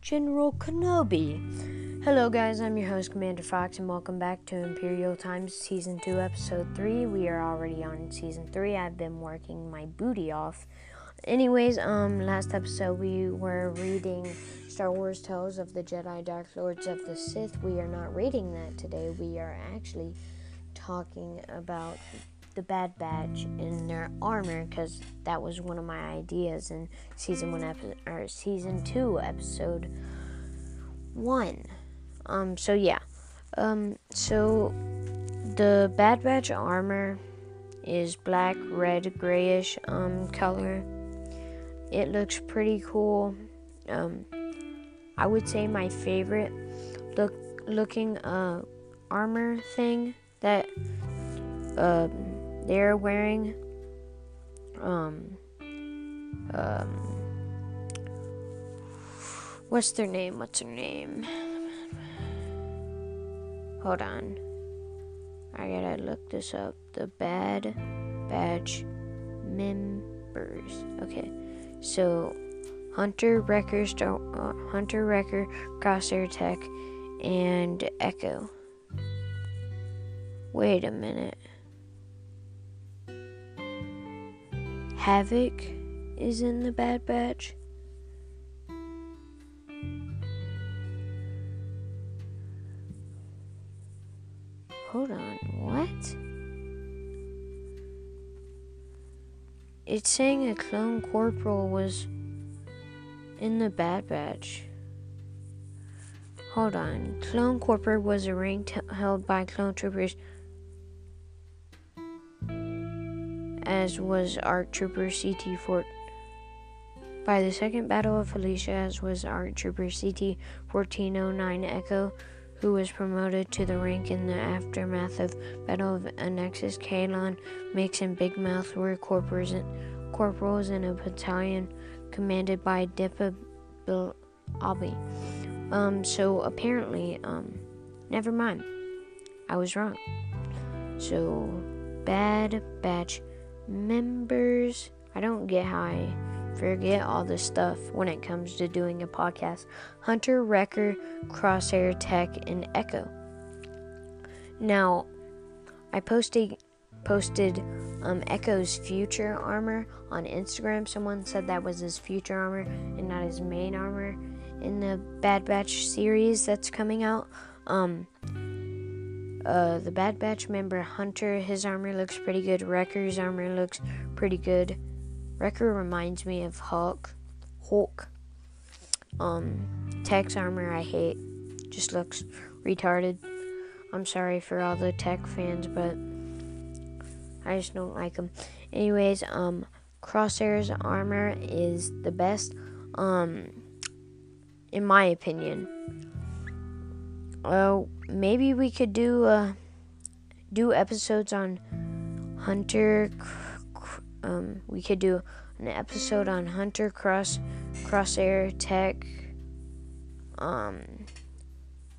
General Kenobi. Hello, guys. I'm your host, Commander Fox, and welcome back to Imperial Times Season 2, Episode 3. We are already on Season 3. I've been working my booty off. Anyways, um, last episode we were reading Star Wars Tales of the Jedi Dark Lords of the Sith. We are not reading that today. We are actually talking about the Bad Batch in their armor because that was one of my ideas in season one episode or season two episode one. Um, so yeah, um, so the Bad Batch armor is black, red, grayish um color. It looks pretty cool. Um, I would say my favorite look looking uh armor thing that um they're wearing um um what's their name? What's their name? Hold on. I gotta look this up. The bad batch members. Okay. So hunter wrecker Star, uh, hunter wrecker crosshair tech and echo. Wait a minute Havoc is in the Bad Batch. Hold on, what? It's saying a clone corporal was in the Bad Batch. Hold on. Clone Corporal was a rank t- held by clone troopers as was ARC Trooper CT Fort. By the Second Battle of Felucia, as was ARC Trooper CT 1409 Echo, who was promoted to the rank in the aftermath of Battle of Anaxes. Kalon, Mix, and Big Mouth were corporals, in a battalion commanded by Depa Abi. Um, so apparently, um, never mind. I was wrong. So, Bad Batch members. I don't get how I forget all this stuff when it comes to doing a podcast. Hunter, Wrecker, Crosshair, Tech, and Echo. Now, I posted posted um, Echo's future armor on Instagram. Someone said that was his future armor and not his main armor in the Bad Batch series that's coming out. Um, uh, the Bad Batch member Hunter, his armor looks pretty good. Wrecker's armor looks pretty good. Wrecker reminds me of Hulk. Hulk. Um, Tech's armor I hate. Just looks retarded. I'm sorry for all the Tech fans, but I just don't like them. Anyways, um, Crosshair's armor is the best. Um, in my opinion. Well, maybe we could do uh, do episodes on Hunter. Um, we could do an episode on Hunter Cross Crosshair Tech. Um,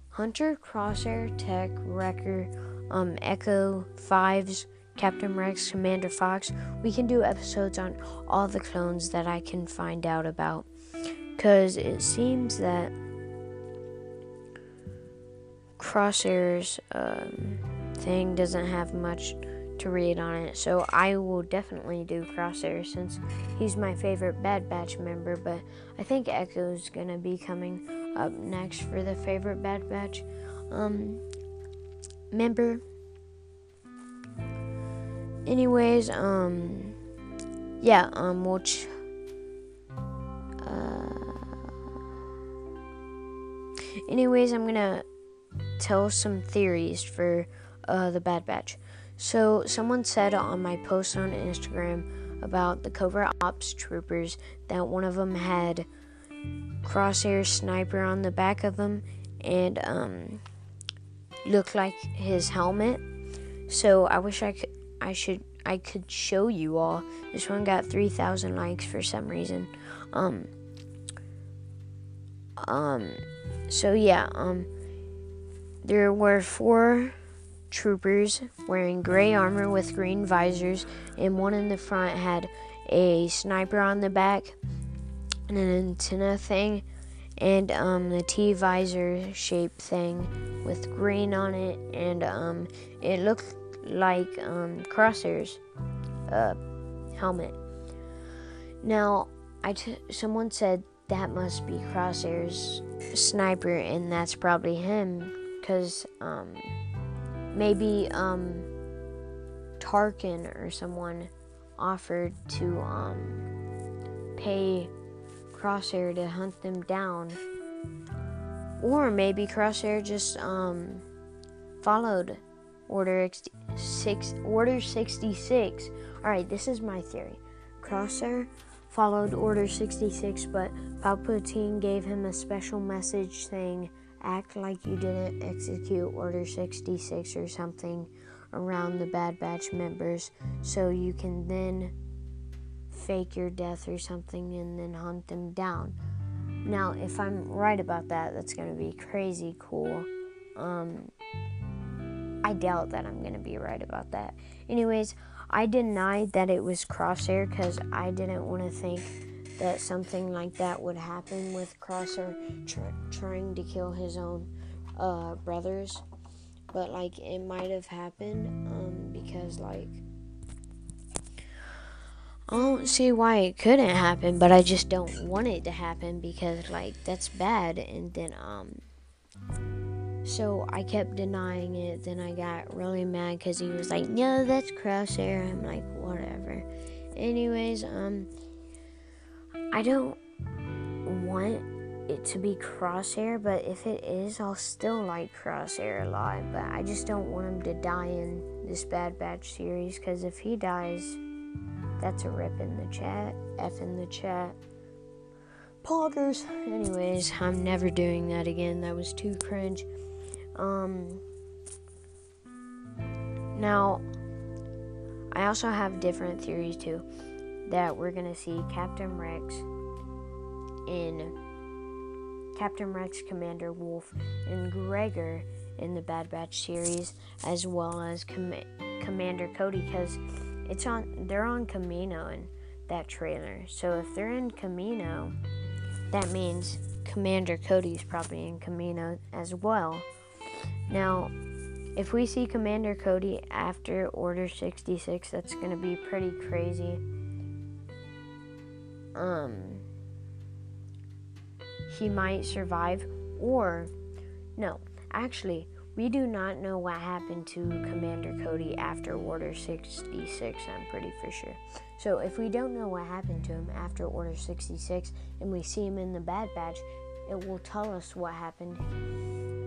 Hunter Crosshair Tech Wrecker. Um, Echo Fives. Captain Rex, Commander Fox. We can do episodes on all the clones that I can find out about. Because it seems that Crosshair's um, thing doesn't have much to read on it, so I will definitely do Crosshair since he's my favorite Bad Batch member. But I think Echo's gonna be coming up next for the favorite Bad Batch um, member. Anyways, um, yeah, um, we'll. Ch- uh, anyways, I'm gonna tell some theories for uh, the Bad Batch. So, someone said on my post on Instagram about the covert ops troopers that one of them had crosshair sniper on the back of him and um, looked like his helmet. So, I wish I could, I should, I could show you all. This one got 3,000 likes for some reason. Um, um, so yeah, um, there were four troopers wearing gray armor with green visors, and one in the front had a sniper on the back. And an antenna thing and um, the T visor shape thing with green on it, and um, it looked like um, Crosshair's uh, helmet. Now, I t- someone said that must be Crosshair's sniper, and that's probably him, because um, maybe um, Tarkin or someone offered to um, pay Crosshair to hunt them down. Or maybe Crosshair just um, followed Order six, Order 66. Alright, this is my theory. Crosshair followed Order 66, but Palpatine gave him a special message saying, act like you didn't execute Order 66 or something around the Bad Batch members so you can then fake your death or something and then hunt them down. Now, if I'm right about that, that's going to be crazy cool. Um, I doubt that I'm going to be right about that. Anyways, I denied that it was Crosshair because I didn't want to think that something like that would happen with Crosshair tr- trying to kill his own uh, brothers. But, like, it might have happened um, because, like, I don't see why it couldn't happen, but I just don't want it to happen because like that's bad. And then um, so I kept denying it. Then I got really mad because he was like, "No, that's Crosshair." I'm like, whatever. Anyways, um, I don't want it to be Crosshair, but if it is, I'll still like Crosshair a lot. But I just don't want him to die in this Bad Batch series because if he dies that's a rip in the chat. F in the chat. Poggers. Anyways, I'm never doing that again. That was too cringe. Um. Now, I also have different theories too. That we're gonna see Captain Rex in Captain Rex, Commander Wolf, and Gregor in the Bad Batch series, as well as Com- Commander Cody, because it's on they're on Kamino in that trailer. So if they're in Kamino, that means Commander Cody's probably in Kamino as well. Now, if we see Commander Cody after Order 66, that's going to be pretty crazy. Um he might survive or no, actually we do not know what happened to Commander Cody after Order 66, I'm pretty for sure. So, if we don't know what happened to him after Order 66 and we see him in the Bad Batch, it will tell us what happened.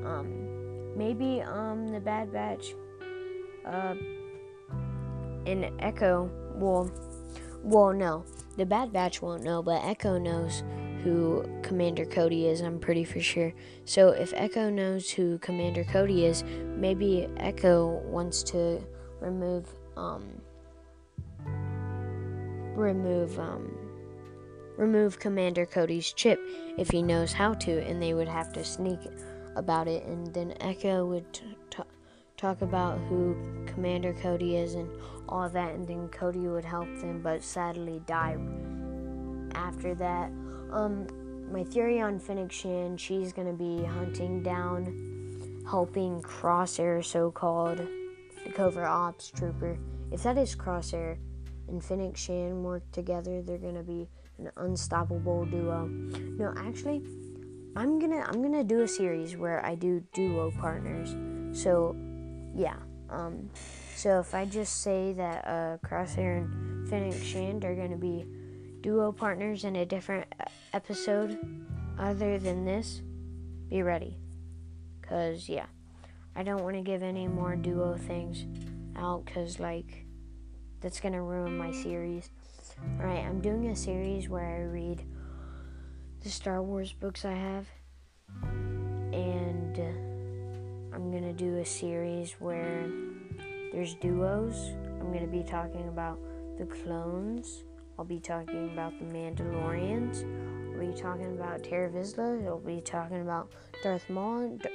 Um, maybe um, the Bad Batch uh, in Echo will, well, no, the Bad Batch won't know, but Echo knows who Commander Cody is, I'm pretty for sure. So if Echo knows who Commander Cody is, maybe Echo wants to remove um remove um remove Commander Cody's chip if he knows how to and they would have to sneak about it and then Echo would t- t- talk about who Commander Cody is and all that and then Cody would help them but sadly die after that um, my theory on Fennec Shand, she's gonna be hunting down, helping Crosshair, so called, the covert ops trooper. If that is Crosshair and Fennec Shand work together, they're gonna be an unstoppable duo. No, actually, I'm gonna I'm gonna do a series where I do duo partners. So, yeah. Um, so if I just say that uh, Crosshair and Fennec Shand are gonna be duo partners in a different episode other than this, be ready. Because, yeah, I don't want to give any more duo things out because, like, that's going to ruin my series. Alright, I'm doing a series where I read the Star Wars books I have. Uh, I'm going to do a series where there's duos. I'm going to be talking about the clones I'll be talking about the Mandalorians. I'll be talking about Tarre Vizsla. I'll be talking about Darth Maul, D-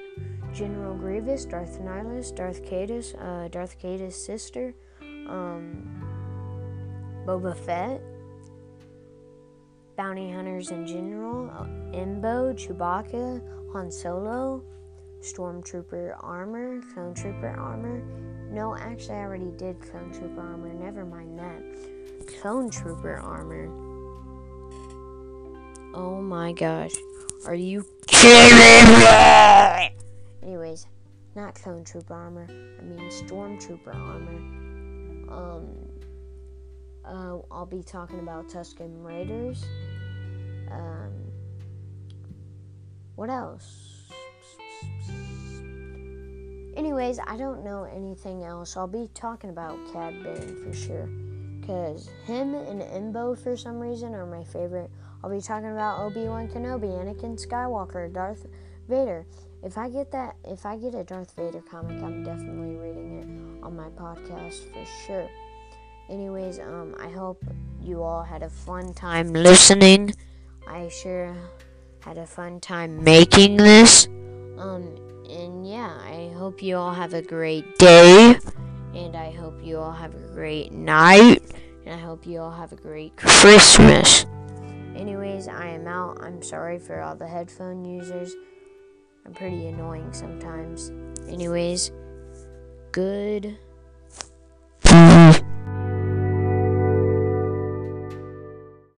General Grievous, Darth Nihilus, Darth Caedus, uh, Darth Caedus' sister, um, Boba Fett, bounty hunters in general Embo, Chewbacca, Han Solo, Stormtrooper armor, Clone Trooper armor. No, actually, I already did Clone Trooper armor. Never mind that. Clone Trooper armor. Oh my gosh. Are you kidding me? Anyways, not Clone Trooper armor. I mean Stormtrooper armor. Um, uh, I'll be talking about Tusken Raiders. Um, what else? Anyways, I don't know anything else. I'll be talking about Cad Bane for sure. Because him and Embo, for some reason, are my favorite. I'll be talking about Obi Wan Kenobi, Anakin Skywalker, Darth Vader. If I get that, if I get a Darth Vader comic, I'm definitely reading it on my podcast for sure. Anyways, um, I hope you all had a fun time listening. I sure had a fun time making this. Um, and yeah, I hope you all have a great day. And I hope you all have a great night. And I hope you all have a great Christmas. Anyways, I am out. I'm sorry for all the headphone users. I'm pretty annoying sometimes. Anyways, good. Mm.